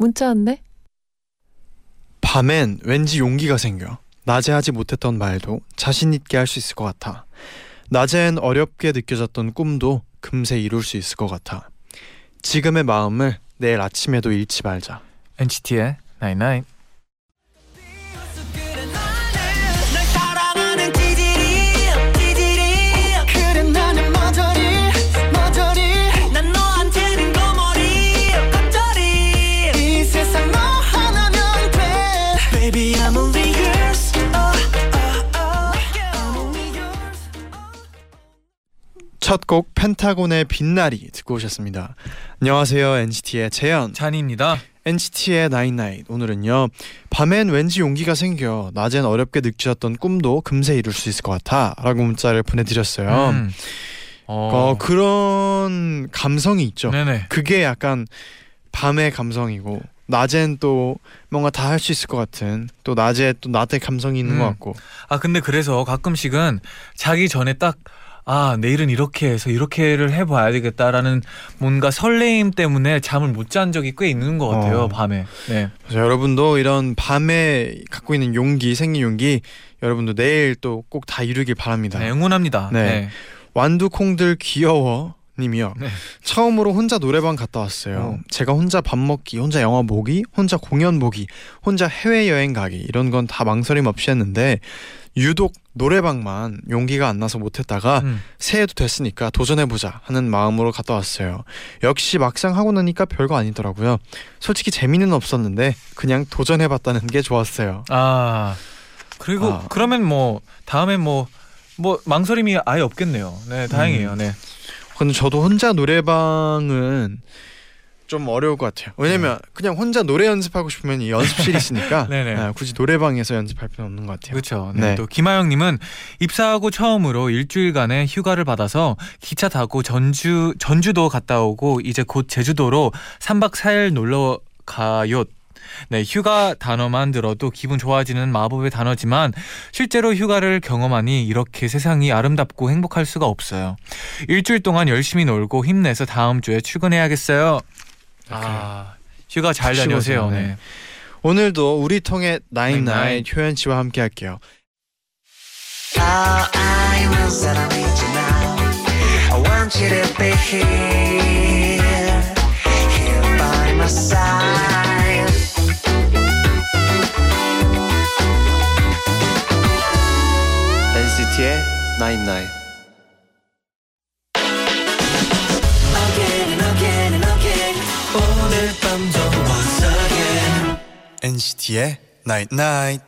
문자 왔네? 밤엔 왠지 용기가 생겨 낮에 하지 못했던 말도 자신 있게 할 수 있을 것 같아. 낮엔 어렵게 느껴졌던 꿈도 금세 이룰 수 있을 것 같아. 지금의 마음을 내일 아침에도 잃지 말자. NCT의 99. 첫곡 펜타곤의 빛나리 듣고 오셨습니다. 안녕하세요 NCT의 재현. 찬이입니다. NCT의 나인나잇 오늘은요 밤엔 왠지 용기가 생겨 낮엔 어렵게 느껴졌던 꿈도 금세 이룰 수 있을 것 같아라고 문자를 보내드렸어요. 음. 어, 어, 그런 감성이 있죠. 네네. 그게 약간 밤의 감성이고 낮엔 또 뭔가 다 할 수 있을 것 같은 또 낮에 또 낮의 감성이 있는 음. 것 같고 아 근데 그래서 가끔씩은 자기 전에 딱 아 내일은 이렇게 해서 이렇게를 해봐야 되겠다라는 뭔가 설레임 때문에 잠을 못 잔 적이 꽤 있는 것 같아요 어. 밤에. 네. 그래서 여러분도 이런 밤에 갖고 있는 용기 생긴 용기 여러분도 내일 또 꼭 다 이루길 바랍니다. 네, 응원합니다. 네. 네. 완두콩들 귀여워 님이요. 네. 처음으로 혼자 노래방 갔다 왔어요. 어. 제가 혼자 밥 먹기, 혼자 영화 보기, 혼자 공연 보기, 혼자 해외 여행 가기 이런 건 다 망설임 없이 했는데 유독 노래방만 용기가 안 나서 못했다가 음. 새해도 됐으니까 도전해보자 하는 마음으로 갔다 왔어요. 역시 막상 하고 나니까 별거 아니더라고요. 솔직히 재미는 없었는데 그냥 도전해봤다는 게 좋았어요. 아 그리고 아. 그러면 뭐 다음에 뭐뭐 망설임이 아예 없겠네요. 네, 다행이에요. 네. 근데 저도 혼자 노래방은 좀 어려울 것 같아요. 왜냐면 그냥 혼자 노래 연습하고 싶으면 이 연습실이 있으니까. 아, 굳이 노래방에서 연습할 필요는 없는 것 같아요. 그렇죠. 네. 네. 또 김하영님은 입사하고 처음으로 일주일간의 휴가를 받아서 기차 타고 전주 전주도 갔다 오고 이제 곧 제주도로 3박 4일 놀러 가요. 네, 휴가 단어만 들어도 기분 좋아지는 마법의 단어지만 실제로 휴가를 경험하니 이렇게 세상이 아름답고 행복할 수가 없어요. 일주일 동안 열심히 놀고 힘내서 다음 주에 출근해야겠어요. 아, 휴가 잘푹 다녀오세요. 네. 네. 오늘도 우리 통해 나인 나인 나인. 효연 씨와 함께 할게요. All again. NCT의 Night Night.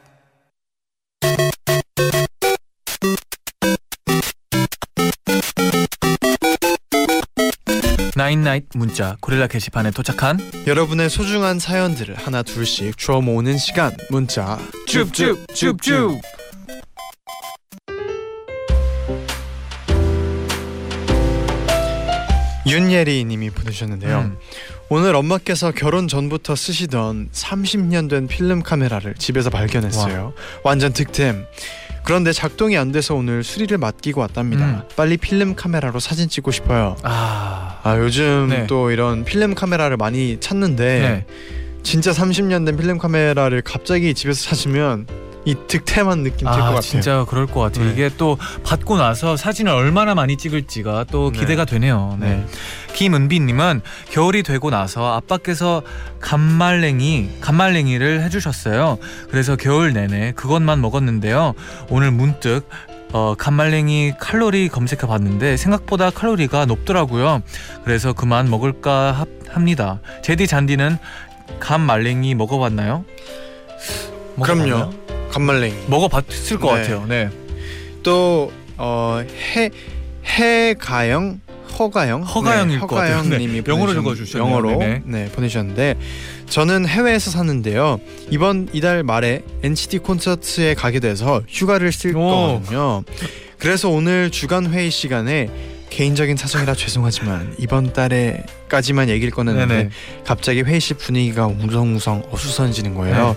나인나잇 문자 고릴라 게시판에 도착한 여러분의 소중한 사연들을 하나 둘씩 주워 모으는 시간 문자 줍줍 줍줍 윤예리 님이 보내주셨는데요. 음. 오늘 엄마께서 결혼 전부터 쓰시던 30년 된 필름 카메라를 집에서 발견했어요. 완전 득템. 그런데 작동이 안 돼서 오늘 수리를 맡기고 왔답니다. 음. 빨리 필름 카메라로 사진 찍고 싶어요. 아, 아 요즘 네. 또 이런 필름 카메라를 많이 찾는데 네. 진짜 30년 된 필름 카메라를 갑자기 집에서 찾으면 이 득템한 느낌 들것아 같아요. 진짜 그럴 것 같아요. 네. 이게 또 받고 나서 사진을 얼마나 많이 찍을지가 또 네. 기대가 되네요. 네. 네. 김은비님은 겨울이 되고 나서 아빠께서 간말랭이 간말랭이를 해주셨어요. 그래서 겨울 내내 그것만 먹었는데요. 오늘 문득 어, 간말랭이 칼로리 검색해 봤는데 생각보다 칼로리가 높더라고요. 그래서 그만 먹을까 합, 합니다. 제디 잔디는 간말랭이 먹어봤나요? 먹어봤나요? 그럼요. 간말랭이. 먹어봤을 것 네. 같아요. 네. 또 어 해 해가영 허가영 허가영일 것 같아요. 네, 영어로 적어주셨네요. 영어로 네네. 네 보내주셨는데 저는 해외에서 사는데요 이번 이달 말에 NCT 콘서트에 가게 돼서 휴가를 쓸 오. 거거든요 그래서 오늘 주간 회의 시간에 개인적인 사정이라 죄송하지만 이번 달에까지만 얘기를 꺼냈는데 네네. 갑자기 회의실 분위기가 웅성웅성 어수선해지는 거예요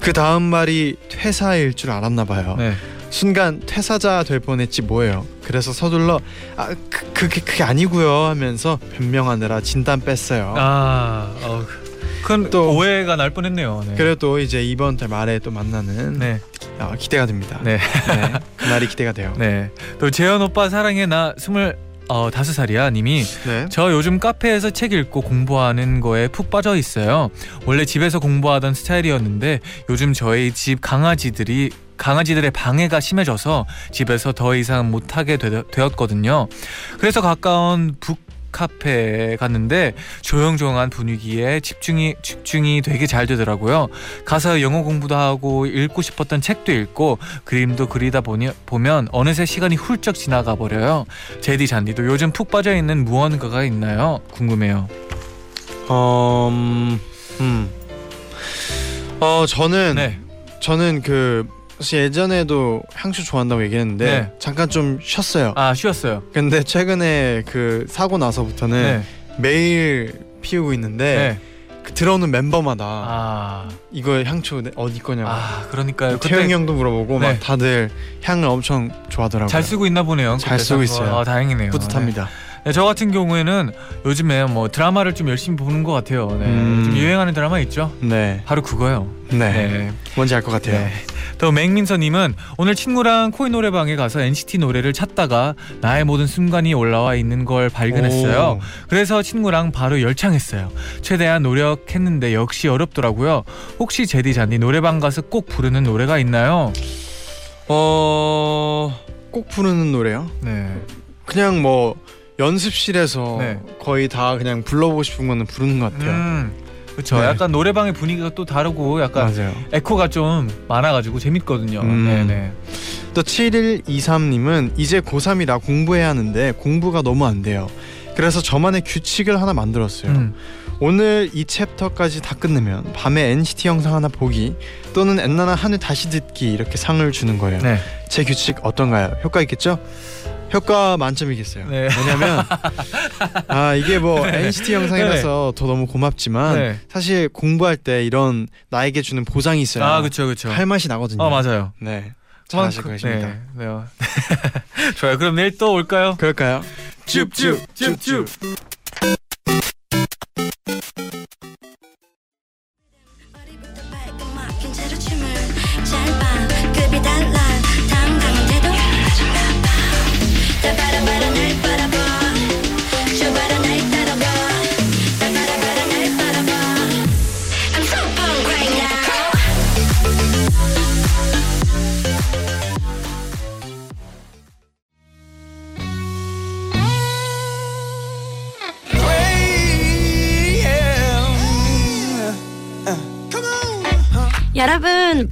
그 다음 말이 퇴사일 줄 알았나 봐요 네. 순간 퇴사자 될 뻔했지 뭐예요. 그래서 서둘러 아 그, 그게 그게 아니고요 하면서 변명하느라 진단 뺐어요. 아, 어, 큰 또- 오해가 날 뻔했네요. 네. 그래도 이제 이번 달 말에 또 만나는 네, 아, 기대가 됩니다. 네, 네, 그날이 기대가 돼요. 네. 또 재현 오빠 사랑해 나 스물 어, 다섯 살이야 님이 네. 저 요즘 카페에서 책 읽고 공부하는 거에 푹 빠져 있어요. 원래 집에서 공부하던 스타일이었는데 요즘 저희 집 강아지들이 강아지들의 방해가 심해져서 집에서 더 이상 못하게 되, 되었거든요. 그래서 가까운 북 카페에 갔는데 조용조용한 분위기에 집중이 집중이 되게 잘 되더라고요. 가서 영어 공부도 하고 읽고 싶었던 책도 읽고 그림도 그리다 보니 보면 어느새 시간이 훌쩍 지나가 버려요. 제디 잔디도 요즘 푹 빠져 있는 무언가가 있나요? 궁금해요. 어, 음, 음. 어 저는 네. 저는 그 사실 예전에도 향수 좋아한다고 얘기했는데 네. 잠깐 좀 쉬었어요. 아 쉬었어요. 근데 최근에 그 사고 나서부터는 네. 매일 피우고 있는데 네. 그 들어오는 멤버마다 아, 이거 향초 내- 어디 거냐고 아 그러니까요. 태영이 그때 형도 물어보고 네. 막 다들 향을 엄청 좋아하더라고요. 잘 쓰고 있나 보네요. 잘 쓰고. 있어요. 아, 다행이네요. 뿌듯합니다. 네. 네, 저 같은 경우에는 요즘에 뭐 드라마를 좀 열심히 보는 것 같아요. 네. 음. 좀 유행하는 드라마 있죠? 네, 바로 그거요. 네, 네. 뭔지 알 것 같아요. 네. 또 맹민서님은 오늘 친구랑 코인 노래방에 가서 NCT 노래를 찾다가 나의 모든 순간이 올라와 있는 걸 발견했어요. 오. 그래서 친구랑 바로 열창했어요. 최대한 노력했는데 역시 어렵더라고요. 혹시 제디 잔디 노래방 가서 꼭 부르는 노래가 있나요? 어, 꼭 부르는 노래요? 네. 그냥 뭐 연습실에서 네. 거의 다 그냥 불러보고 싶은 거는 부르는 것 같아요. 음. 그렇죠. 네. 약간 노래방의 분위기가 또 다르고 약간 맞아요. 에코가 좀 많아가지고 재밌거든요. 음. 네네. 또 7123님은 이제 고3이라 공부해야 하는데 공부가 너무 안 돼요. 그래서 저만의 규칙을 하나 만들었어요. 음. 오늘 이 챕터까지 다 끝내면 밤에 NCT 영상 하나 보기 또는 엔나나 한회 다시 듣기 이렇게 상을 주는 거예요. 네. 제 규칙 어떤가요? 효과 있겠죠? 효과 만점이겠어요. 네. 왜냐면 아 이게 뭐 NCT 영상이라서 더 너무 고맙지만 네. 사실 공부할 때 이런 나에게 주는 보상이 있어요. 아 그렇죠 그렇죠. 할 맛이 나거든요. 어 맞아요. 네. 잘하실 것입니다. 네. 네. 좋아요. 그럼 내일 또 올까요? 그럴까요? 줍줍줍줍.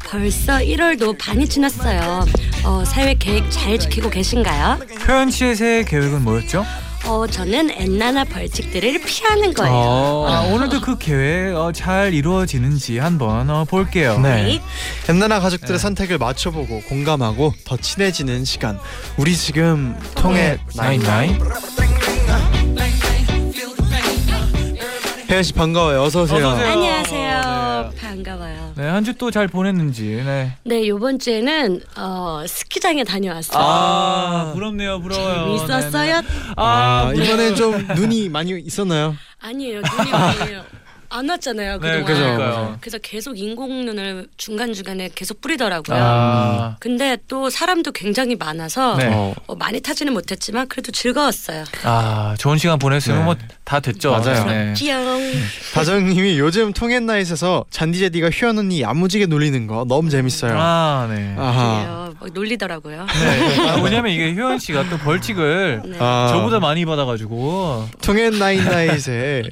벌써 1월도 반이 지났어요. 어, 사회 계획 잘 지키고 계신가요? 표현 씨의 새해 계획은 뭐였죠? 어, 저는 엔나나 벌칙들을 피하는 거예요. 아, 오늘도 그 계획 어, 잘 이루어지는지 한번 어, 볼게요. 네. 엔나나 가족들의 네. 선택을 맞춰보고 공감하고 더 친해지는 시간. 우리 지금 통해 나인 나인. 혜연 씨 반가워요. 어서 오세요. 어서 오세요. 안녕하세요. 네. 반가워요. 네, 한 주 또 잘 보냈는지. 네. 네, 요번 주에는 어, 스키장에 다녀왔어요. 아, 부럽네요. 부러워요. 재밌었어요? 네, 네. 아, 아, 이번엔 좀 눈이 많이 있었나요? 아니에요. 눈이 아니에요. 안 왔잖아요. 네, 그동안. 그죠, 그러니까요. 그래서 계속 인공눈을 중간 중간에 계속 뿌리더라고요. 아, 근데 또 사람도 굉장히 많아서 네. 어, 어, 많이 타지는 못했지만 그래도 즐거웠어요. 아, 좋은 시간 보냈으면 네. 뭐다 됐죠. 맞아요. 네. 찌영. 다정님이 요즘 통했나잇에서 잔디제디가 휘연 언니 야무지게 놀리는 거 너무 재밌어요. 아, 네. 아하. 막 놀리더라고요. 네. 아, 왜냐면 이게 효연 씨가 또 벌칙을 네. 아, 저보다 많이 받아가지고 통했나잇나잇에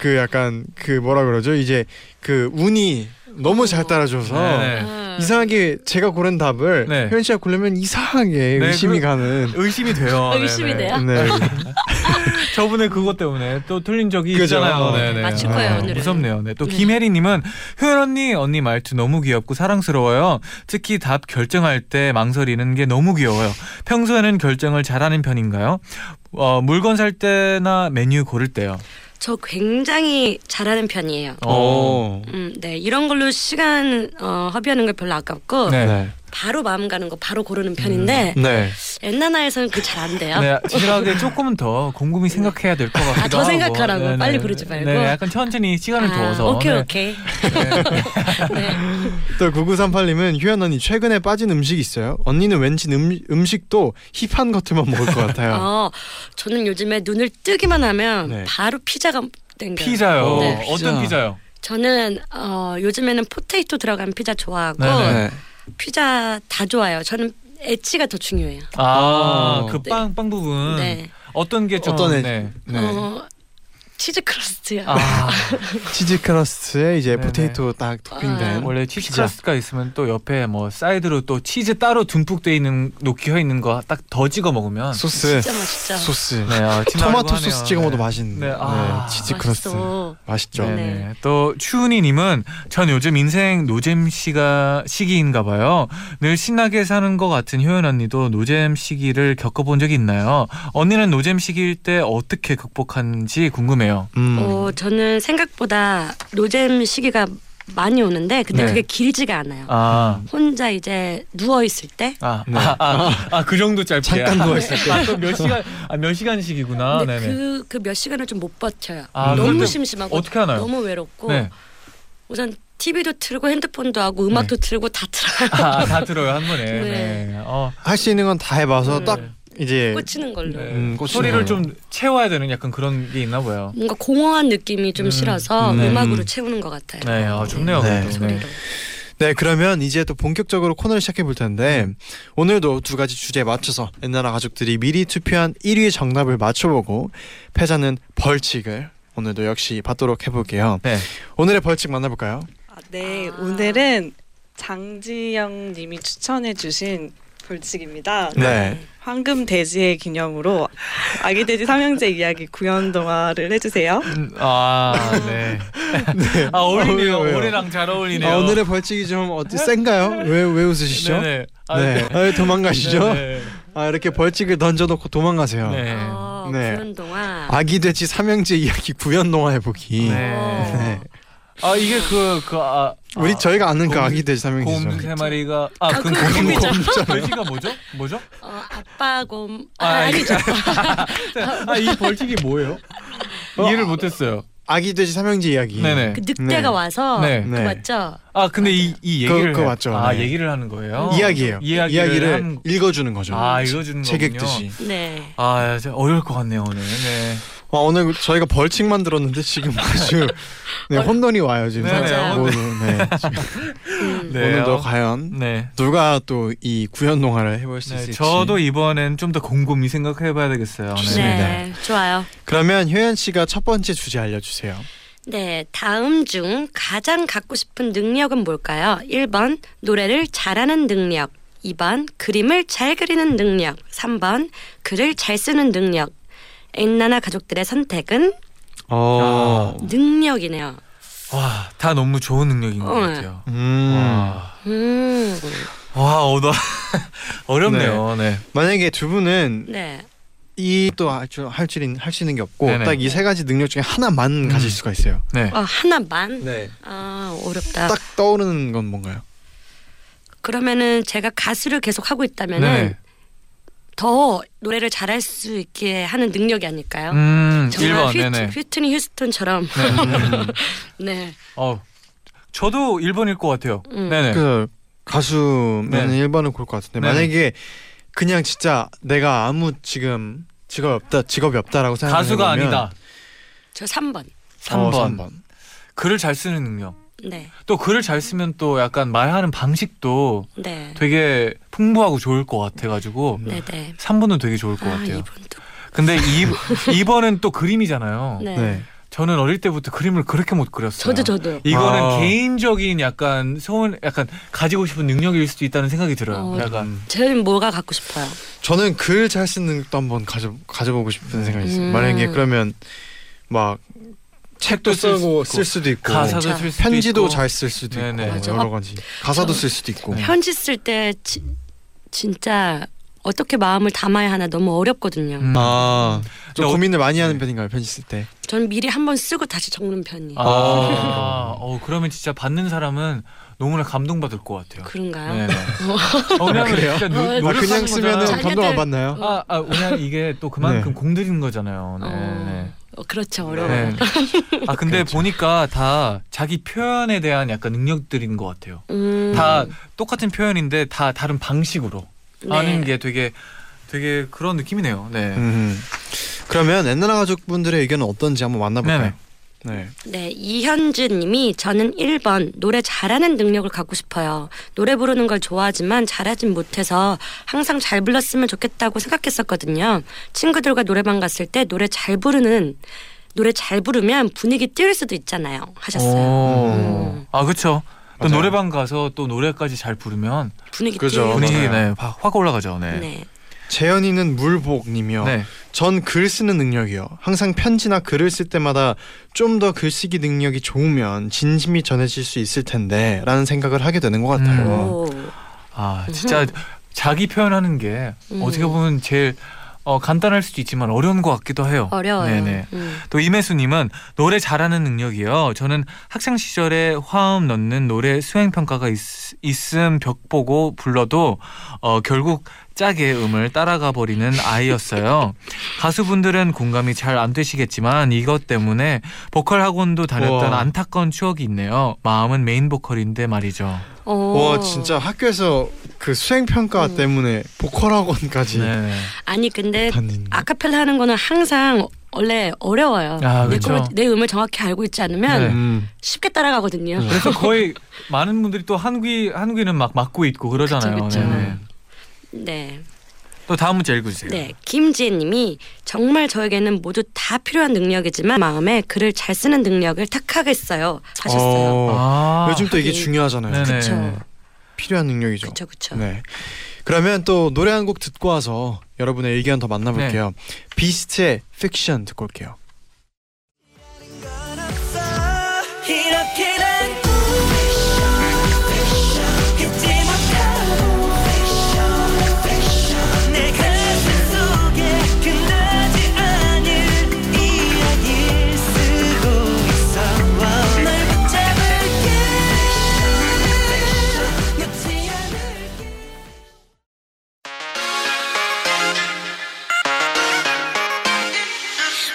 그 약간 그뭐 라 그러죠? 이제 그 운이 너무 잘 따라줘서 네. 아, 이상하게 제가 고른 답을 네. 효연 씨가 고르면 이상하게 네, 의심이 그- 가는 의심이 돼요. 아, 의심이 네네. 돼요? 네. 저번에 그것 때문에 또 틀린 적이 그죠. 있잖아요. 어. 네네. 맞출 거예요, 아, 오늘은. 무섭네요. 네. 또 네. 김혜리님은 효연 언니 언니 말투 너무 귀엽고 사랑스러워요. 특히 답 결정할 때 망설이는 게 너무 귀여워요. 평소에는 결정을 잘하는 편인가요? 어, 물건 살 때나 메뉴 고를 때요. 저 굉장히 잘하는 편이에요. 어. 음, 네 이런 걸로 시간 어, 허비하는 걸 별로 아깝고 네. 네. 바로 마음 가는 거 바로 고르는 편인데 네. 엔나나에서는 그 잘 안 돼요. 네, 지나가게 조금은 더 곰곰이 생각해야 될 것 같기도 아, 더 하고. 생각하라고. 빨리 부르지 말고. 네, 약간 천천히 시간을 아, 두어서. 오케이 네. 오케이. 네. 또 9938님은 휴연 언니 최근에 빠진 음식 있어요? 언니는 왠지 음, 음식도 힙한 것들만 먹을 것 같아요. 어, 저는 요즘에 눈을 뜨기만 하면 네. 바로 피자가 땡겨요. 피자요. 네. 어떤 피자. 피자요? 저는 어, 요즘에는 포테이토 들어간 피자 좋아하고 네네. 네. 피자 다 좋아요. 저는 엣지가 더 중요해요. 아, 어. 그빵 빵 부분. 네. 어떤 게 좀 어떤 애- 네. 네. 어, 치즈 crust요. 아, 치즈 crust에 이제 네네. potato 딱 토핑된 아. 원래 치즈 피자. crust가 있으면 또 옆에 뭐 사이드로 또 치즈 따로 듬뿍 돼 있는 녹혀 있는 거 딱 더 찍어 먹으면 소스 진짜 맛있죠. 소스 네, 아, 침 토마토 소스. 찍어 먹어도 네. 맛있는데 네, 아, 치즈 crust 맛있어. 맛있죠. 네. 네. 네. 또 추은이 님은 전 요즘 인생 노잼 시가 시기인가 봐요. 늘 신나게 사는 것 같은 효연 언니도 노잼 시기를 겪어본 적이 있나요? 언니는 노잼 시기일 때 어떻게 극복하는지 궁금해요. 음. 어, 저는 생각보다 노잼 시기가 많이 오는데 근데 네. 그게 길지가 않아요. 아, 혼자 이제 누워 있을 때 아, 네. 아, 아, 아, 그 정도 짧게. 잠깐 누워 있을 때. 아, 또몇 시간, 아, 몇 시간씩이구나. 근데 네네. 그그 몇 시간을 좀 못 버텨요. 아, 너무 심심하고 어떻게 하나요? 너무 외롭고 네. 우선 TV도 틀고 핸드폰도 하고 음악도 틀고 다 틀어요. 아, 다 들어요 한 번에. 네. 네. 어, 할수 있는 건 다 해봐서 네. 딱 이제 꽂히는 걸로. 네. 음, 꽂히는 소리를 거예요. 좀 채워야 되는 약간 그런 게 있나 봐요. 뭔가 공허한 느낌이 좀 음, 싫어서 네. 음, 악으로 채우는 것 같아요. 네, 아, 좋네요. 네. 그래도. 네. 소리로. 네 그러면 이제 또 본격적으로 코너를 시작해 볼 텐데 오늘도 두 가지 주제에 맞춰서 옛나라 가족들이 미리 투표한 1위 정답을 맞춰보고 패자는 벌칙을 오늘도 역시 받도록 해볼게요. 네. 오늘의 벌칙 만나볼까요? 아, 네, 아. 오늘은 장지영 님이 추천해 주신 벌칙입니다. 네. 황금 돼지의 기념으로 아기 돼지 삼형제 이야기 구연 동화를 해주세요. 음, 아, 네. 아, 어울리네요. 어, 왜요? 올해랑 잘 어울리네요. 아, 오늘의 벌칙이 좀 어때 센가요? 왜 왜 웃으시죠? 네네. 아, 네. 아, 도망가시죠? 네. 아 이렇게 벌칙을 던져놓고 도망가세요. 네. 어, 네. 그런 동안 아기 돼지 삼형제 이야기 구연 동화 해보기. 네. 어. 네. 아, 이게 그, 그, 아. 우리 아, 저희가 아는 그 곰- 아기 돼지 삼형제죠. 곰세 마리가 아, 아, 그건 곰이죠. 돼지가 뭐죠? 뭐죠? 어, 아빠 곰 아, 아, 아니죠. 아, 이 벌칙이 뭐예요? 어, 이해를 못 했어요. 아기 돼지 삼형제 이야기. 네네. 그 늑대가 네. 와서 네. 그 네. 맞죠? 아, 근데 이, 이 그- 얘기를 그거 해- 맞죠. 아, 네. 얘기를 하는 거예요. 이야기예요. 이야기를, 이야기를 한- 읽어주는 거죠. 아, 읽어주는 책 거군요. 읽듯이. 네. 아, 어려울 것 같네요, 오늘. 네. 와, 오늘 저희가 벌칙 만 들었는데 지금 아주 네, 혼돈이 와요 지금. 네네, 살짝 모두. 네. 음. 네. 오늘도 어, 과연 네. 누가 또 이 구연 동화를 해볼 수 네, 있을지. 저도 이번엔 좀 더 곰곰이 생각해봐야 되겠어요. 네. 좋습니다. 네, 좋아요. 그러면 효연 씨가 첫 번째 주제 알려주세요. 네, 다음 중 가장 갖고 싶은 능력은 뭘까요? 1번 노래를 잘하는 능력, 2번 그림을 잘 그리는 능력, 3번 글을 잘 쓰는 능력. 엔나나 가족들의 선택은 어. 능력이네요. 와, 다 너무 좋은 능력인 것 어. 같아요. 음. 와, 음, 와, 어, 너 어렵네요. 네. 만약에 두 분은 네. 이또할줄할줄 할수 있는 게 없고. 딱 이 세 가지 능력 중에 하나만 음. 가질 수가 있어요. 네. 어, 하나만. 네. 아 어렵다. 딱 떠오르는 건 뭔가요? 그러면은 제가 가수를 계속 하고 있다면은 네. 더 노래를 잘할 수 있게 하는 능력이 아닐까요? 음, 정말 1번. 휘, 네네. 휘트니 휴스턴처럼. 네. 네. 어. 저도 1번일 것 같아요. 음. 네네. 그 가수면 네. 1번을 고를 것 같은데 네네. 만약에 그냥 진짜 내가 아무 지금 직업이 없다 직업이 없다라고 생각하면 가수가 아니다. 저 3번. 3번. 어, 3번. 글을 잘 쓰는 능력. 네. 또 글을 잘 쓰면 또 약간 말하는 방식도 네. 되게 풍부하고 좋을 것 같아가지고 네, 네. 3번은 되게 좋을 것 아, 같아요. 이분도. 근데 2, 2번은 또 그림이잖아요. 네. 네. 저는 어릴 때부터 그림을 그렇게 못 그렸어요. 저도 저도. 이거는 아. 개인적인 약간 소원, 약간 가지고 싶은 능력일 수도 있다는 생각이 들어요. 어, 약간 저는 뭐가 갖고 싶어요. 저는 글 잘 쓰는 능력도 한번 가져 가져보고 싶은 생각이 있어요. 음. 만약에 그러면 막 책도 쓸 쓰고 수쓸 수도 있고 가사도. 쓸 수도 편지도. 잘 쓸 수도 있고 네네. 맞아. 여러 가지 가사도 저- 쓸 수도 있고 편지 쓸 때 진짜 어떻게 마음을 담아야 하나 너무 어렵거든요. 음. 아좀 근데 어- 고민을 많이 하는 네. 편인가요 편지 쓸 때? 저는 미리 한번 쓰고 다시 적는 편이에요. 아, 어, 그러면 진짜 받는 사람은 너무나 감동받을 것 같아요. 그런가요? 네네. 어, 왜냐면 그래요? 진짜 노, 어, 아, 그냥. 자기들- 감동 안 받나요? 아, 아, 왜냐면 이게 또 그만큼 네. 공들이는 거잖아요. 네. 어, 어, 그렇죠 어려워요. 네. 아 근데 그렇죠. 보니까 다 자기 표현에 대한 약간 능력들인 것 같아요. 음, 다 똑같은 표현인데 다 다른 방식으로 네. 하는 게 되게 되게 그런 느낌이네요. 네. 음. 그러면 엔나나 가족분들의 의견은 어떤지 한번 만나볼까요? 네. 네, 이현주님이 저는 1번 노래 잘하는 능력을 갖고 싶어요. 노래 부르는 걸 좋아하지만 잘하진 못해서 항상 잘 불렀으면 좋겠다고 생각했었거든요. 친구들과 노래방 갔을 때 노래 잘 부르는 노래 잘 부르면 분위기 띄울 수도 있잖아요. 하셨어요. 오. 음. 아 그렇죠. 또 맞아요. 노래방 가서 또 노래까지 잘 부르면 분위기 그죠. 분위기. 네, 확, 확 올라가죠. 네. 네. 재현이는 물복님이요. 네. 전 글 쓰는 능력이요. 항상 편지나 글을 쓸 때마다 좀 더 글쓰기 능력이 좋으면 진심이 전해질 수 있을 텐데라는 생각을 하게 되는 것 같아요. 오. 아 진짜 자기 표현하는 게 음. 어떻게 보면 제일 어, 간단할 수도 있지만 어려운 것 같기도 해요. 어려워요. 네네. 음. 또 임혜수님은 노래 잘하는 능력이요. 저는 학창 시절에 화음 넣는 노래 수행 평가가 있, 있음 벽 보고 불러도 어, 결국 짝의 음을 따라가 버리는 아이였어요. 가수분들은 공감이 잘 안 되시겠지만 이것 때문에 보컬 학원도 다녔던 우와. 안타까운 추억이 있네요. 마음은 메인 보컬인데 말이죠. 어. 와 진짜 학교에서 그 수행 평가 음. 때문에 보컬 학원까지 네. 아니 근데. 아카펠라 하는 거는 항상 원래 어려워요. 아, 내, 그렇죠. 내 음을 정확히 알고 있지 않으면 네. 음. 쉽게 따라가거든요. 그래서 거의 많은 분들이 또 한귀 한귀는 막 막고 있고 그러잖아요. 그쵸, 그쵸. 네 네. 네. 또 다음 문제 읽어주세요. 네. 김지혜님이 정말 저에게는 모두 다 필요한 능력이지만 마음에 글을 잘 쓰는 능력을 탁하겠어요. 하셨어요. 어, 아, 요즘 또 이게 하긴. 중요하잖아요. 네네. 그쵸. 필요한 능력이죠. 그렇죠, 그렇죠. 네. 그러면 또 노래 한 곡 듣고 와서 여러분의 의견 더 만나볼게요. 네. 비스트의 픽션 듣고 올게요.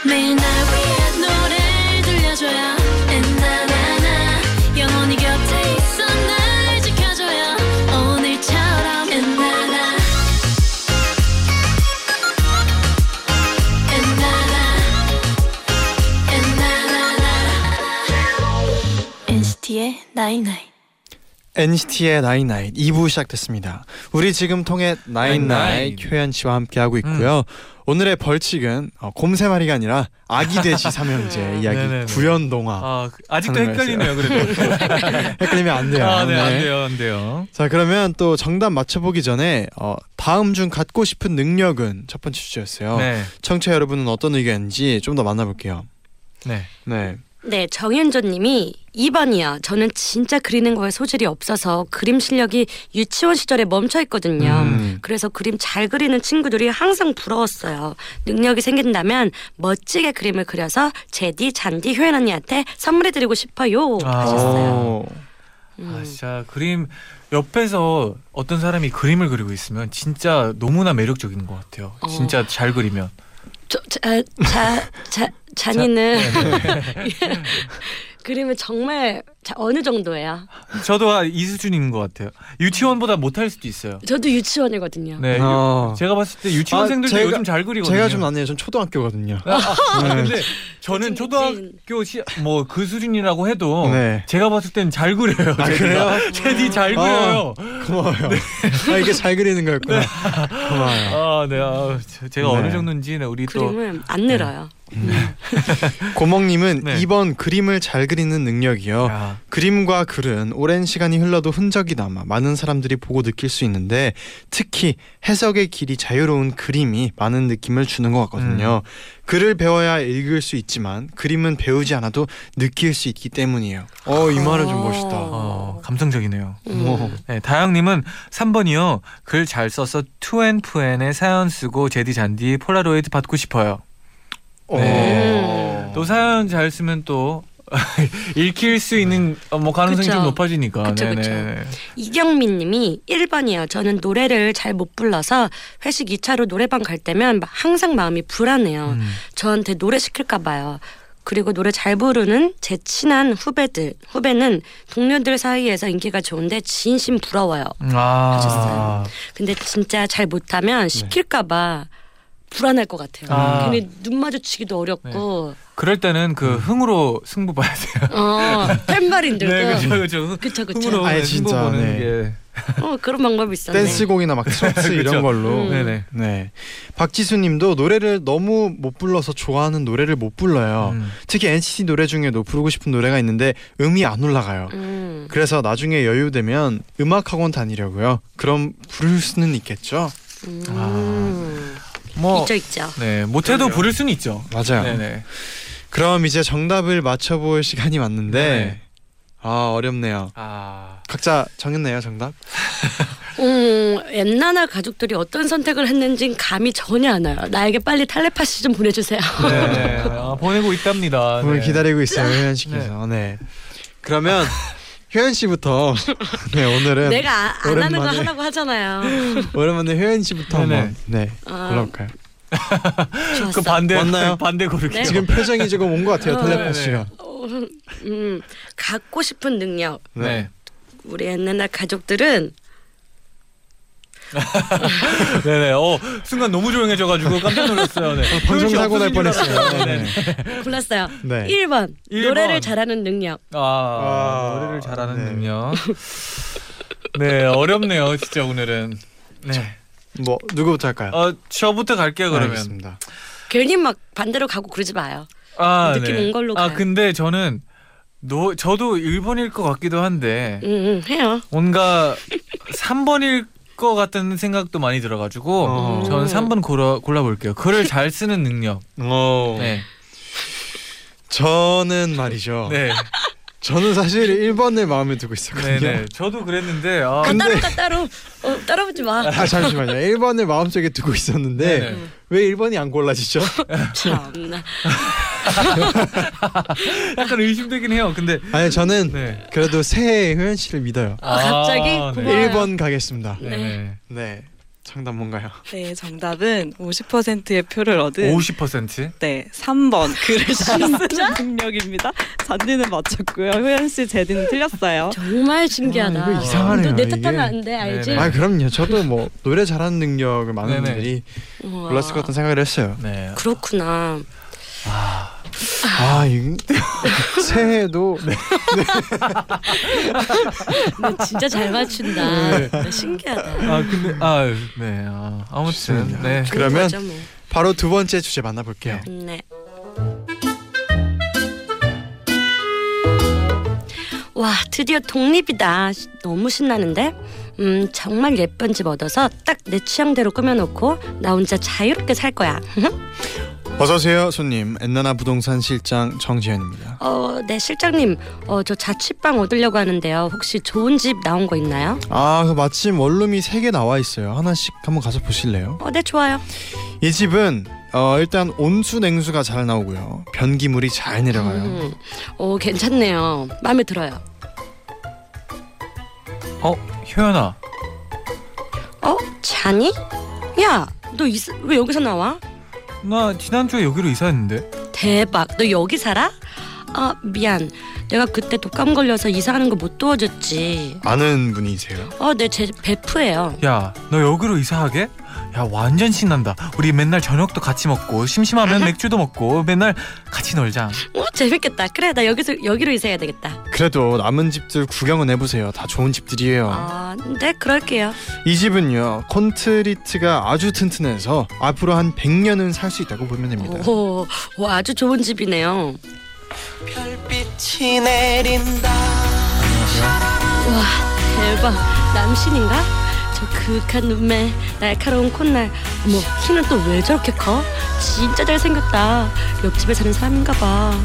매 NCT의 나인나잇 2부 시작됐습니다. 우리 지금 통해 나인나잇. 효연 씨와 함께 하고 있고요. 오늘의 벌칙은 어, 곰새마리가 아니라 아기 돼지 삼형제 이야기. 구연 동화. 아, 그- 아직도 헷갈리네요. 그래도. 헷갈리면 안 돼요. 아, 네, 네. 안 돼요, 안 돼요. 자 그러면 또 정답 맞춰보기 전에 어, 다음 중 갖고 싶은 능력은 첫 번째 주제였어요. 네, 청취자 여러분은 어떤 의견인지 좀 더 만나볼게요. 네. 네. 네, 정현조님이 2번이요. 저는 진짜 그리는 거에 소질이 없어서 그림 실력이 유치원 시절에 멈춰 있거든요. 음. 그래서 그림 잘 그리는 친구들이 항상 부러웠어요. 능력이 생긴다면 멋지게 그림을 그려서 제디, 잔디, 효연 언니한테 선물해드리고 싶어요. 아. 하셨어요. 오. 음. 아, 진짜 그림 옆에서 어떤 사람이 그림을 그리고 있으면 진짜 너무나 매력적인 것 같아요. 어. 진짜 잘 그리면. 저, 자, 자, 자, 잔이는 그림을 정말 자, 어느 정도예요? 저도 한이 수준인 것 같아요. 유치원보다 못할 수도 있어요. 저도 유치원이거든요. 네, 어. 제가 봤을 때 유치원생들도 아, 제가- 요즘 잘 그리거든요. 제가 좀 낫네요. 전 초등학교거든요. 아, 아, 네. 근데 저는 초등학교 시, 뭐그 수준이라고 해도 네. 제가 봤을 땐 잘 그려요. 아. 그래요? 제디 잘 아. 그려요. 고마워요. 아 이게 잘 그리는 거였구나. 고마워요. 아, 네. 아, 제- 제가 네. 어느 정도인지는 우리 또 그림은 안 늘어요. 고멍님은 네. 2번 그림을 잘 그리는 능력이요. 야, 그림과 글은 오랜 시간이 흘러도 흔적이 남아 많은 사람들이 보고 느낄 수 있는데 특히 해석의 길이 자유로운 그림이 많은 느낌을 주는 것 같거든요. 글을 배워야 읽을 수 있지만 그림은 배우지 않아도 느낄 수 있기 때문이에요. 어, 이 말은 좀 멋있다. 어, 감성적이네요. 어. 네, 다영님은 3번이요. 글 잘 써서 투앤푸앤에 사연 쓰고 제디 잔디 폴라로이드 받고 싶어요. 네. 또 사연 잘 쓰면 또 읽힐 수 있는 어, 뭐 가능성이 그쵸. 좀 높아지니까. 그쵸, 네네. 그쵸. 이경민 님이 1번이요. 저는 노래를 잘 못 불러서 회식 2차로 노래방 갈 때면 항상 마음이 불안해요. 음. 저한테 노래 시킬까 봐요. 그리고 노래 잘 부르는 제 친한 후배들, 후배는 동료들 사이에서 인기가 좋은데 진심 부러워요. 아. 하셨어요. 근데 진짜 잘 못하면 시킬까 봐 불안할 것 같아요. 아. 괜히 눈 마주치기도 어렵고. 그럴 때는 그 흥으로 승부 봐야 돼요. 어, 템바린 들고. 네, 그렇죠, 그렇죠. 흥으로 아니, 네, 승부 진짜, 보는 네. 게. 어, 그런 방법이 있었네. 댄스곡이나 막 트로트 이런. 걸로. 음. 네네. 네. 박지수님도 노래를 너무 못 불러서 좋아하는 노래를 못 불러요. 음. 특히 NCT 노래 중에도 부르고 싶은 노래가 있는데 음이 안 올라가요. 음. 그래서 나중에 여유 되면 음악 학원 다니려고요. 그럼 부를 수는 있겠죠? 음. 뭐 있죠, 있죠. 네, 못해도 그럼요. 부를 수는 있죠. 맞아요. 네네. 그럼 이제 정답을 맞춰볼 시간이 왔는데 네. 아 어렵네요. 아. 각자 정했나요 정답? 음, 옛날 가족들이 어떤 선택을 했는진 감이 전혀 안 와요. 나에게 빨리 텔레파시 좀 보내주세요. 네. 아, 보내고 있답니다. 오늘 네. 기다리고 있어요 씨께서. 네. 그러면 효연 씨부터 네 오늘은 내가 아- 안 하는 거 오랜만에. 하라고 하잖아요. 오랜만에 효연 씨부터 네네. 한번 네 아, 골라볼까요? 좋았어. 그 반대 맞나요? 반대 고를게요. 네. 지금 표정이 조금 온 것 같아요 어, 텔레파시가. 어, 음, 갖고 싶은 능력. 네. 우리 옛날 가족들은 네네. 어 순간 너무 조용해져가지고 깜짝 놀랐어요. 네. 방송 사고 날 뻔했어요. 네네. 골랐어요. 네. 1번, 일 노래를 번. 잘하는 능력. 아, 아, 노래를 잘하는 네. 능력. 네 어렵네요 진짜 오늘은. 네. 뭐 누구부터 할까요? 어 저부터 갈게요 그러면. 알겠습니다. 괜히 막 반대로 가고 그러지 마요. 아 느낌 온 걸로 아 가요. 근데 저는 노 저도 1번일 것 같기도 한데 응, 응, 해요. 뭔가 3번일 것 같다는 생각도 많이 들어가지고 어. 저는 3번 골라 골라볼게요. 글을 잘 쓰는 능력. 어. 네. 저는 말이죠. 네. 저는 사실 1번을 마음에 두고 있었거든요. 네네. 저도 그랬는데 아, 아, 따로 가 따로. 어, 따라오지 마. 아 잠시만요. 1번을 마음속에 두고 있었는데 네네. 왜 1번이 안 골라지죠? 참나. 약간 의심되긴 해요. 근데 아니 저는 네. 그래도 새해 효연 씨를 믿어요. 아, 갑자기? 네. 고마워요. 1번 가겠습니다. 네. 네. 정답 뭔가요? 네, 정답은 50%의 표를 얻은 50%? 네, 3번 글을 잘 쓰는 능력입니다. 잔디는 맞췄고요. 효연 씨, 제디는 틀렸어요. 정말 신기하다. 아, 이거 이상하네요, 이게. 탓하면 안 돼, 알지? 네네. 아 그럼요. 저도 뭐 노래 잘하는 능력을 많은 네네. 분들이 우와. 골랐을 것 같은 생각을 했어요. 네. 그렇구나. 아, 이 새해도 네. 너 진짜 잘 맞춘다. 나 신기하다. 아 근데 아 네. 아, 아무튼. 네. 그러면 거죠, 뭐. 바로 두 번째 주제 만나볼게요. 네. 와 드디어 독립이다. 시- 너무 신나는데? 음 정말 예쁜 집 얻어서 딱 내 취향대로 꾸며놓고 나 혼자 자유롭게 살 거야. 어서 오세요, 손님. 엔나나 부동산 실장 정지현입니다. 어, 네 실장님, 어 저 자취방 얻으려고 하는데요. 혹시 좋은 집 나온 거 있나요? 아, 그 마침 원룸이 세 개 나와 있어요. 하나씩 한번 가서 보실래요? 어, 네 좋아요. 이 집은 어, 일단 온수 냉수가 잘 나오고요. 변기물이 잘 내려가요. 음, 어 괜찮네요. 마음에 들어요. 어 효연아. 어 자니? 야, 너 왜 여기서 나와? 나 지난주에 여기로 이사했는데. 대박. 너 여기 살아? 아 미안. 내가 그때 독감 걸려서 이사하는 거 못 도와줬지. 아는 분이세요? 어, 네, 제 베프예요. 야, 너 여기로 이사하게? 야 완전 신난다. 우리 맨날 저녁도 같이 먹고 심심하면 맥주도 먹고 맨날 같이 놀자. 오 재밌겠다. 그래 나 여기서 여기로 이사해야 되겠다. 그래도 남은 집들 구경은 해보세요. 다 좋은 집들이에요. 아, 네 그럴게요. 이 집은요 콘트리트가 아주 튼튼해서 앞으로 한 100년은 살 수 있다고 보면 됩니다. 오, 오 아주 좋은 집이네요. 별빛이 내린다 와 대박. 남신인가? 저 그윽한 눈매, 날카로운 콧날. 어머 키는 또 왜 저렇게 커? 진짜 잘생겼다. 옆집에 사는 사람인가 봐.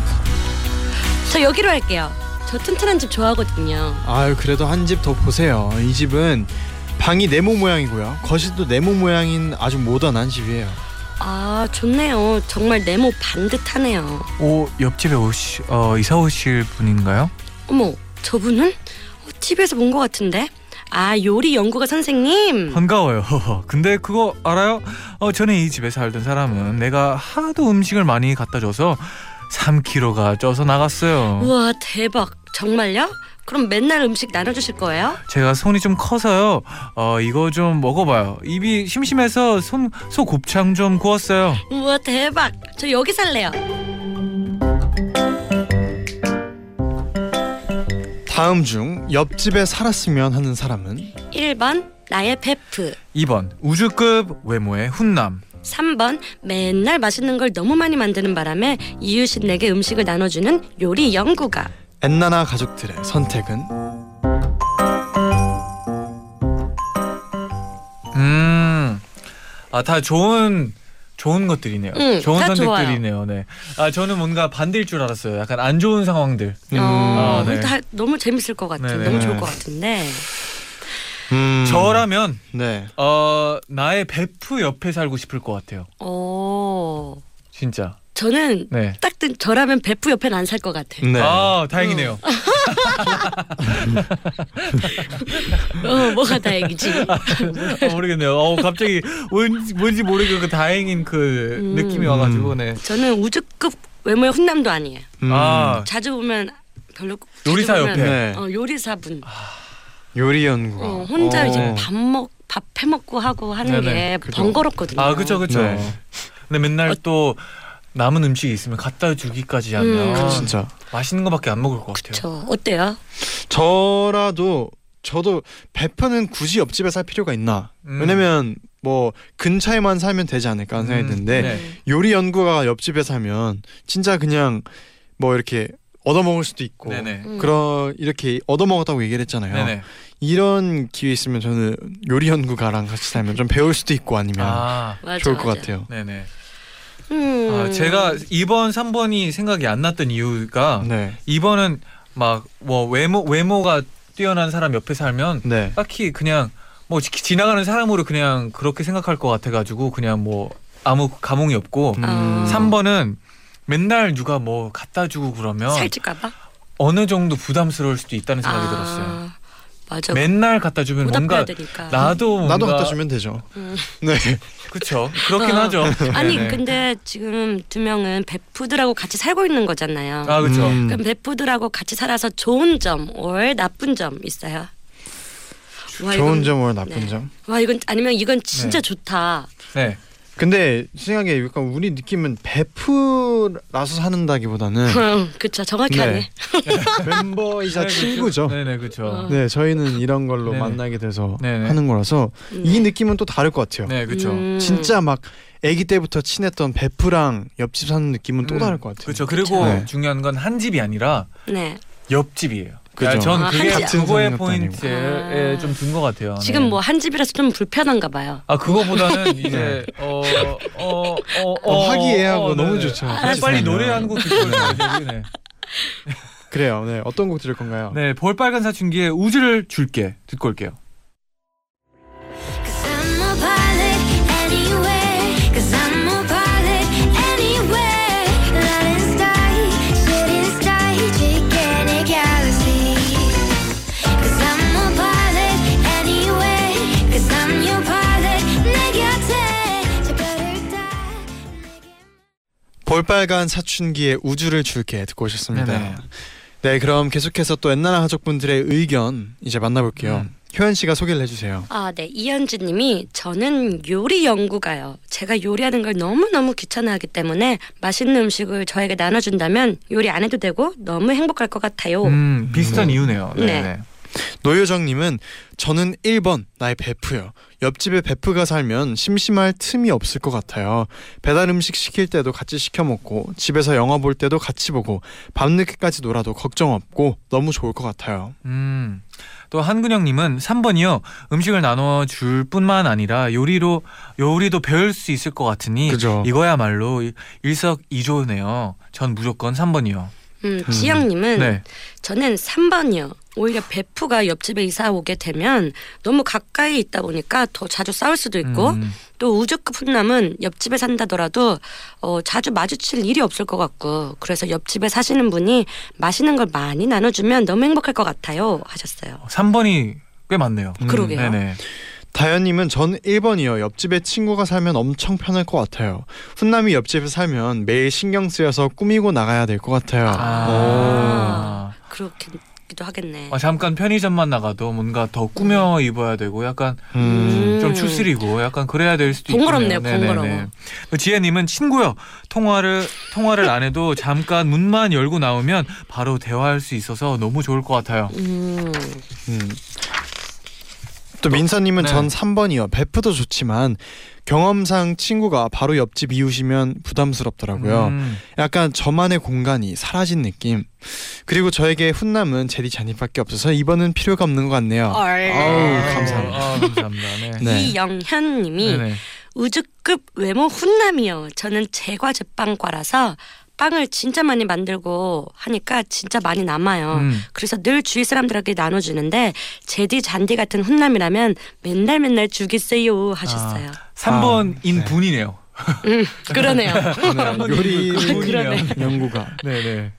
저 여기로 할게요. 저 튼튼한 집 좋아하거든요. 아유 그래도 한 집 더 보세요. 이 집은 방이 네모 모양이고요. 거실도 네모 모양인 아주 모던한 집이에요. 아 좋네요. 정말 네모 반듯하네요. 오 옆집에 오시 어 이사 오실 분인가요? 어머 저분은 어, TV에서 본 것 같은데. 아 요리 연구가 선생님. 반가워요. 근데 그거 알아요? 어 전에 이 집에 살던 사람은 내가 하도 음식을 많이 갖다 줘서 3kg가 쪄서 나갔어요. 우와 대박. 정말요? 그럼 맨날 음식 나눠주실 거예요? 제가 손이 좀 커서요. 어 이거 좀 먹어봐요. 입이 심심해서 손 소 곱창 좀 구웠어요. 우와 대박. 저 여기 살래요. 다음 중 옆집에 살았으면 하는 사람은 1번 나의 베프. 2번 우주급 외모의 훈남. 3번 맨날 맛있는 걸 너무 많이 만드는 바람에 이웃인에게 음식을 나눠주는 요리 연구가. 엔나나 가족들의 선택은 음. 아 다 좋은 좋은 것들이네요. 응, 좋은 다 선택들이네요. 네. 아 저는 뭔가 반대일 줄 알았어요. 약간 안 좋은 상황들. 음, 어, 아, 네. 다 너무 재밌을 것 같아. 네네. 너무 좋을 것 같은데. 음, 저라면 네 어 나의 베프 옆에 살고 싶을 것 같아요. 어, 진짜. 저는 네. 딱 뜬- 저라면 베프 옆에는 안살 것 같아. 네. 아 다행이네요. 어, 뭐가 다행이지. 아, 모르겠네요. 어 갑자기 뭔지, 뭔지 모르게 그 다행인 그 음. 느낌이 와가지고 네. 저는 우주급 외모의 훈남도 아니에요. 음, 아 자주 보면 별로 요리사 자주 보면, 옆에. 네. 어, 요리사분. 요리 연구 어, 혼자 이제 밥 먹 밥 해먹고 하고 하는 네네, 게 그죠. 번거롭거든요. 아 그쵸 그쵸. 네. 근데 맨날 어. 또 남은 음식이 있으면 갖다 주기까지 하면 음. 진짜 맛있는 거밖에 안 먹을 것 같아요. 저 어때요? 저라도 저도 베프는 굳이 옆집에 살 필요가 있나 음. 왜냐면 뭐 근처에만 살면 되지 않을까 하는 생각이 음, 드는데 네. 요리 연구가 옆집에 살면 진짜 그냥 뭐 이렇게 얻어먹을 수도 있고 네네. 음. 그런 이렇게 얻어먹었다고 얘기를 했잖아요 네네. 이런 기회 있으면 저는 요리 연구가랑 같이 살면 좀 배울 수도 있고 아니면 아 맞아, 좋을 것 맞아. 같아요 네네. 음. 아, 제가 2번, 3번이 생각이 안 났던 이유가 네 2번은 막 뭐 외모 외모가 뛰어난 사람 옆에 살면 네. 딱히 그냥 뭐 지, 지나가는 사람으로 그냥 그렇게 생각할 것 같아가지고 그냥 뭐 아무 감흥이 없고 음. 아. 3번은 맨날 누가 뭐 갖다 주고 그러면 살찔까봐? 어느 정도 부담스러울 수도 있다는 생각이 아, 들었어요. 맞아. 맨날 갖다 주면 뭔가 되니까. 나도 뭔가 나도 갖다 주면 되죠 음. 네 그쵸 그렇긴 어. 하죠. 아니 네네. 근데 지금 두 명은 베푸들하고 같이 살고 있는 거잖아요. 아 그쵸. 음. 그럼 베푸들하고 같이 살아서 좋은 점, 월 나쁜 점 있어요? 와, 좋은 이건- 점or 나쁜 네. 점 와 이건 아니면 이건 진짜 네. 좋다. 네. 근데 생각에 약간 우리 느낌은 베프라서 사는다기보다는 그쵸 정확하네. 네. 멤버이자. 친구죠. 네네 그쵸. 어. 네, 저희는 이런 걸로 네네. 만나게 돼서 네네. 하는 거라서 음. 이 느낌은 또 다를 것 같아요. 네 그쵸. 음. 진짜 막 아기 때부터 친했던 베프랑 옆집 사는 느낌은 또 음, 다를 것 같아요. 그쵸. 그리고 네. 중요한 건 한 집이 아니라 네. 옆집이에요. 그죠. 전 아, 그게. 그거의 같은 것도 포인트에 아니고. 좀든 것 같아요. 지금 네. 뭐 한 집이라서 좀 불편한가 봐요. 아 그거보다는 이제 어 어어 어, 어, 어, 화기애애하고 너무. 좋죠. 아, 같이 빨리 살면. 노래 한 곡 듣고. 네. 그래요. 네, 어떤 곡 들을 건가요? 네, 볼빨간 사춘기의 우주를 줄게 듣고 올게요. 볼빨간 사춘기의 우주를 줄게 듣고 오셨습니다. 네네. 네, 그럼 계속해서 또 엔나나 가족분들의 의견 이제 만나볼게요. 음. 효연 씨가 소개를 해주세요. 아, 네. 이현주님이 저는 요리 연구가요. 제가 요리하는 걸 너무 너무 귀찮아하기 때문에 맛있는 음식을 저에게 나눠준다면 요리 안 해도 되고 너무 행복할 것 같아요. 음, 비슷한 이유네요. 네. 네. 네. 노효정님은 저는 1번 나의 베프요. 옆집에 베프가 살면 심심할 틈이 없을 것 같아요. 배달 음식 시킬 때도 같이 시켜 먹고 집에서 영화 볼 때도 같이 보고 밤늦게까지 놀아도 걱정 없고 너무 좋을 것 같아요. 음. 또 한근영님은 3번이요. 음식을 나눠 줄 뿐만 아니라 요리로 요리도 배울 수 있을 것 같으니 그죠. 이거야말로 일석이조네요. 전 무조건 3번이요. 음, 지영님은 네. 저는 3번이요. 오히려 베프가 옆집에 이사 오게 되면 너무 가까이 있다 보니까 더 자주 싸울 수도 있고 음. 또 우주급 훈남은 옆집에 산다더라도 어, 자주 마주칠 일이 없을 것 같고 그래서 옆집에 사시는 분이 맛있는 걸 많이 나눠주면 너무 행복할 것 같아요 하셨어요. 3번이 꽤 많네요. 음, 그러게요. 네네. 다현님은 전 1번이요. 옆집에 친구가 살면 엄청 편할 것 같아요. 훈남이 옆집에 살면 매일 신경 쓰여서 꾸미고 나가야 될 것 같아요. 아. 그렇 기도 하겠네. 아, 잠깐 편의점만 나가도 뭔가 더 꾸며 입어야 되고 약간 음. 좀 추스리고 약간 그래야 될 수도 번거롭네요, 있겠네요. 번거로워. 또 지혜님은 친구요 통화를 통화를 안 해도 잠깐 문만 열고 나오면 바로 대화할 수 있어서 너무 좋을 것 같아요. 음, 음. 또 민서님은 네. 전 3번이요. 베프도 좋지만 경험상 친구가 바로 옆집 이웃이면 부담스럽더라고요. 음. 약간 저만의 공간이 사라진 느낌. 그리고 저에게 훈남은 제디 잔입밖에 없어서 이번은 필요가 없는 것 같네요. 얼. 아우, 감사합니다. 아, 감사합니다. 네. 네. 이영현님이 네네. 우주급 외모 훈남이요. 저는 제과 제빵과라서 빵을 진짜 많이 만들고 하니까 진짜 많이 남아요. 음. 그래서 늘 주위 사람들에게 나눠주는데 제디 잔디 같은 훈남이라면 맨날 맨날 주겠어요 하셨어요. 3번인 네. 분이네요. 음, 그러네요. 네, 요리 그러네. 연구가. 네네.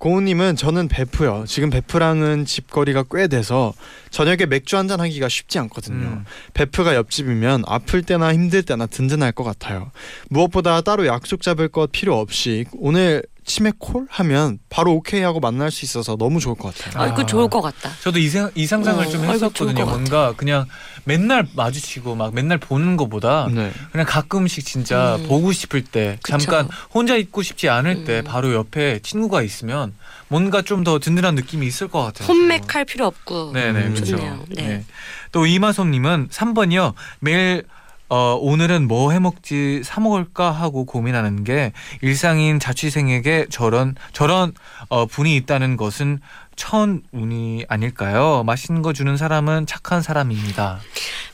고은님은 저는 베프요. 지금 베프랑은 집거리가 꽤 돼서 저녁에 맥주 한잔 하기가 쉽지 않거든요. 음. 베프가 옆집이면 아플 때나 힘들 때나 든든할 것 같아요. 무엇보다 따로 약속 잡을 것 필요 없이 오늘 치맥 콜 하면 바로 오케이 하고 만날 수 있어서 너무 좋을 것 같아요. 아, 이거 좋을 것 같다. 저도 이, 생, 이 상상을 어, 좀 했었거든요. 뭔가 그냥 맨날 마주치고 막 맨날 보는 것보다 네. 그냥 가끔씩 진짜 음. 보고 싶을 때 그쵸. 잠깐 혼자 있고 싶지 않을 때 음. 바로 옆에 친구가 있으면 뭔가 좀 더 든든한 느낌이 있을 것 같아요. 홈맥할 필요 없고. 네네 음, 그렇죠. 좋네요. 네. 네. 또 이마솜님은 3번이요. 매일 어, 오늘은 뭐 해먹지 사 먹을까 하고 고민하는 게 일상인 자취생에게 저런 저런 어, 분이 있다는 것은 천 운이 아닐까요? 맛있는 거 주는 사람은 착한 사람입니다.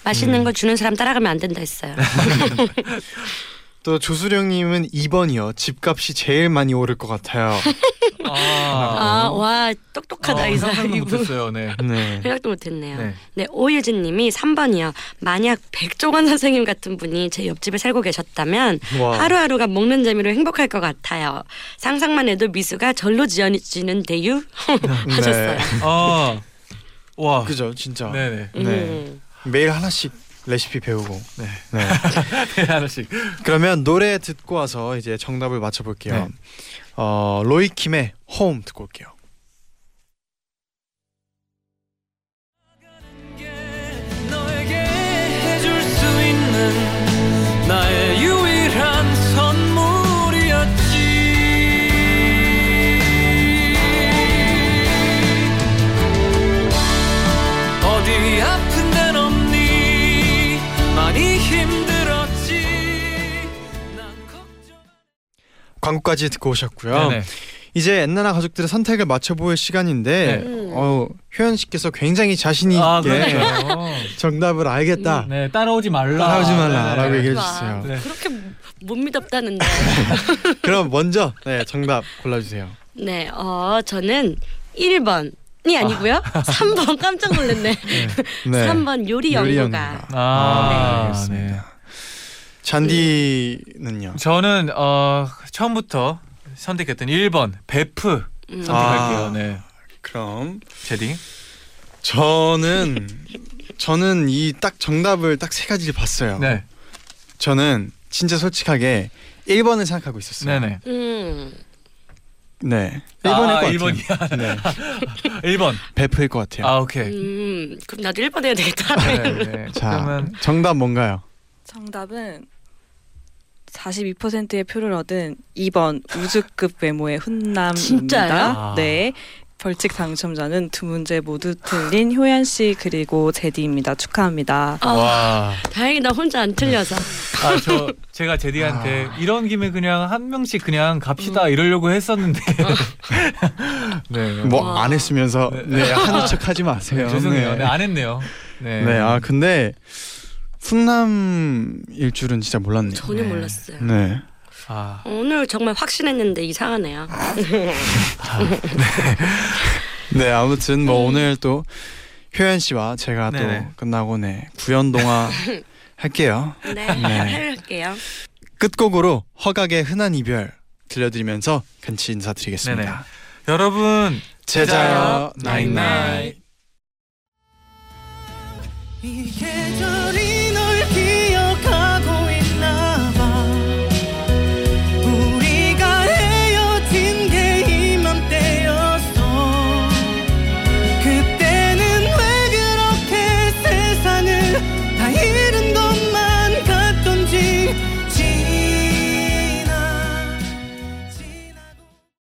맛있는 음. 거 주는 사람 따라가면 안 된다 했어요. 또 조수령님은 2번이요. 집값이 제일 많이 오를 것 같아요. 아, 와 똑똑하다 어, 이 사람 이분. 못했어요. 네. 아, 네. 생각도 못했네요. 네. 네, 오유진님이 3번이요. 만약 백종원 선생님 같은 분이 제 옆집에 살고 계셨다면 와. 하루하루가 먹는 재미로 행복할 것 같아요. 상상만 해도 미수가 절로 지어지는 대유 하셨어요. 아, 와. 그죠, 진짜. 네네. 네. 음. 매일 하나씩 레시피 배우고. 네. 네. 네, 하나씩. 그러면 노래 듣고 와서 이제 정답을 맞춰볼게요. 네. 어 로이킴의 홈 듣고 올게요. 광고까지 듣고 오셨고요. 네네. 이제 엔나나 가족들의 선택을 맞춰볼 시간인데 네. 어, 효연 씨께서 굉장히 자신 있게 아. 정답을 알겠다. 네, 따라오지 말라. 따라오지 말라라고 네. 얘기해. 주세요. 네. 그렇게 못 믿었다는데. 그럼 먼저 네, 정답 골라주세요. 네, 어 저는 1번 이 아니고요. 3번 깜짝 놀랐네. 네. 3번 요리 연구가. 아, 네. 알겠습니다. 네. 잔디는요? 저는 어, 처음부터 선택했던 1번 베프 음. 선택할게요. 아. 네. 그럼 제디. 저는 저는 이 딱 정답을 딱 세 가지를 봤어요. 네. 저는 진짜 솔직하게 1번을 생각하고 있었어요. 네네. 음. 네. 아, 1번일 것 같아요. 1번이야. 네. 1번. 베프일 것 같아요. 아, 오케이. 음, 그럼 나도 1번 해야 되겠다. 네, 네. 자, 그러면 정답 뭔가요? 정답은 42%의 표를 얻은 2번 우주급 외모의 훈남입니다. 진짜요? 아. 네. 벌칙 당첨자는 두 문제 모두 틀린 효연 씨 그리고 제디입니다. 축하합니다. 아, 와. 다행이다 혼자 안 틀려서. 아, 저 제가 제디한테 이런 김에 그냥 한 명씩 그냥 갑시다 이러려고 했었는데. 네. 뭐 와. 안 했으면서 네, 하는 척 하지 마세요. 네, 죄송해요. 네. 네, 안 했네요. 네. 네, 아 근데 훈남일 줄은 진짜 몰랐네요. 전혀 네. 몰랐어요. 네. 아, 오늘 정말 확신했는데 이상하네요. 네, 아무튼 뭐 오늘 또 효연 씨와 제가 네네. 또 끝나고 네 구연 동화 할게요. 네, 네. 할게요. 끝곡으로 허각의 흔한 이별 들려드리면서 같이 인사드리겠습니다. 네네. 여러분 제자요 나잇나잇.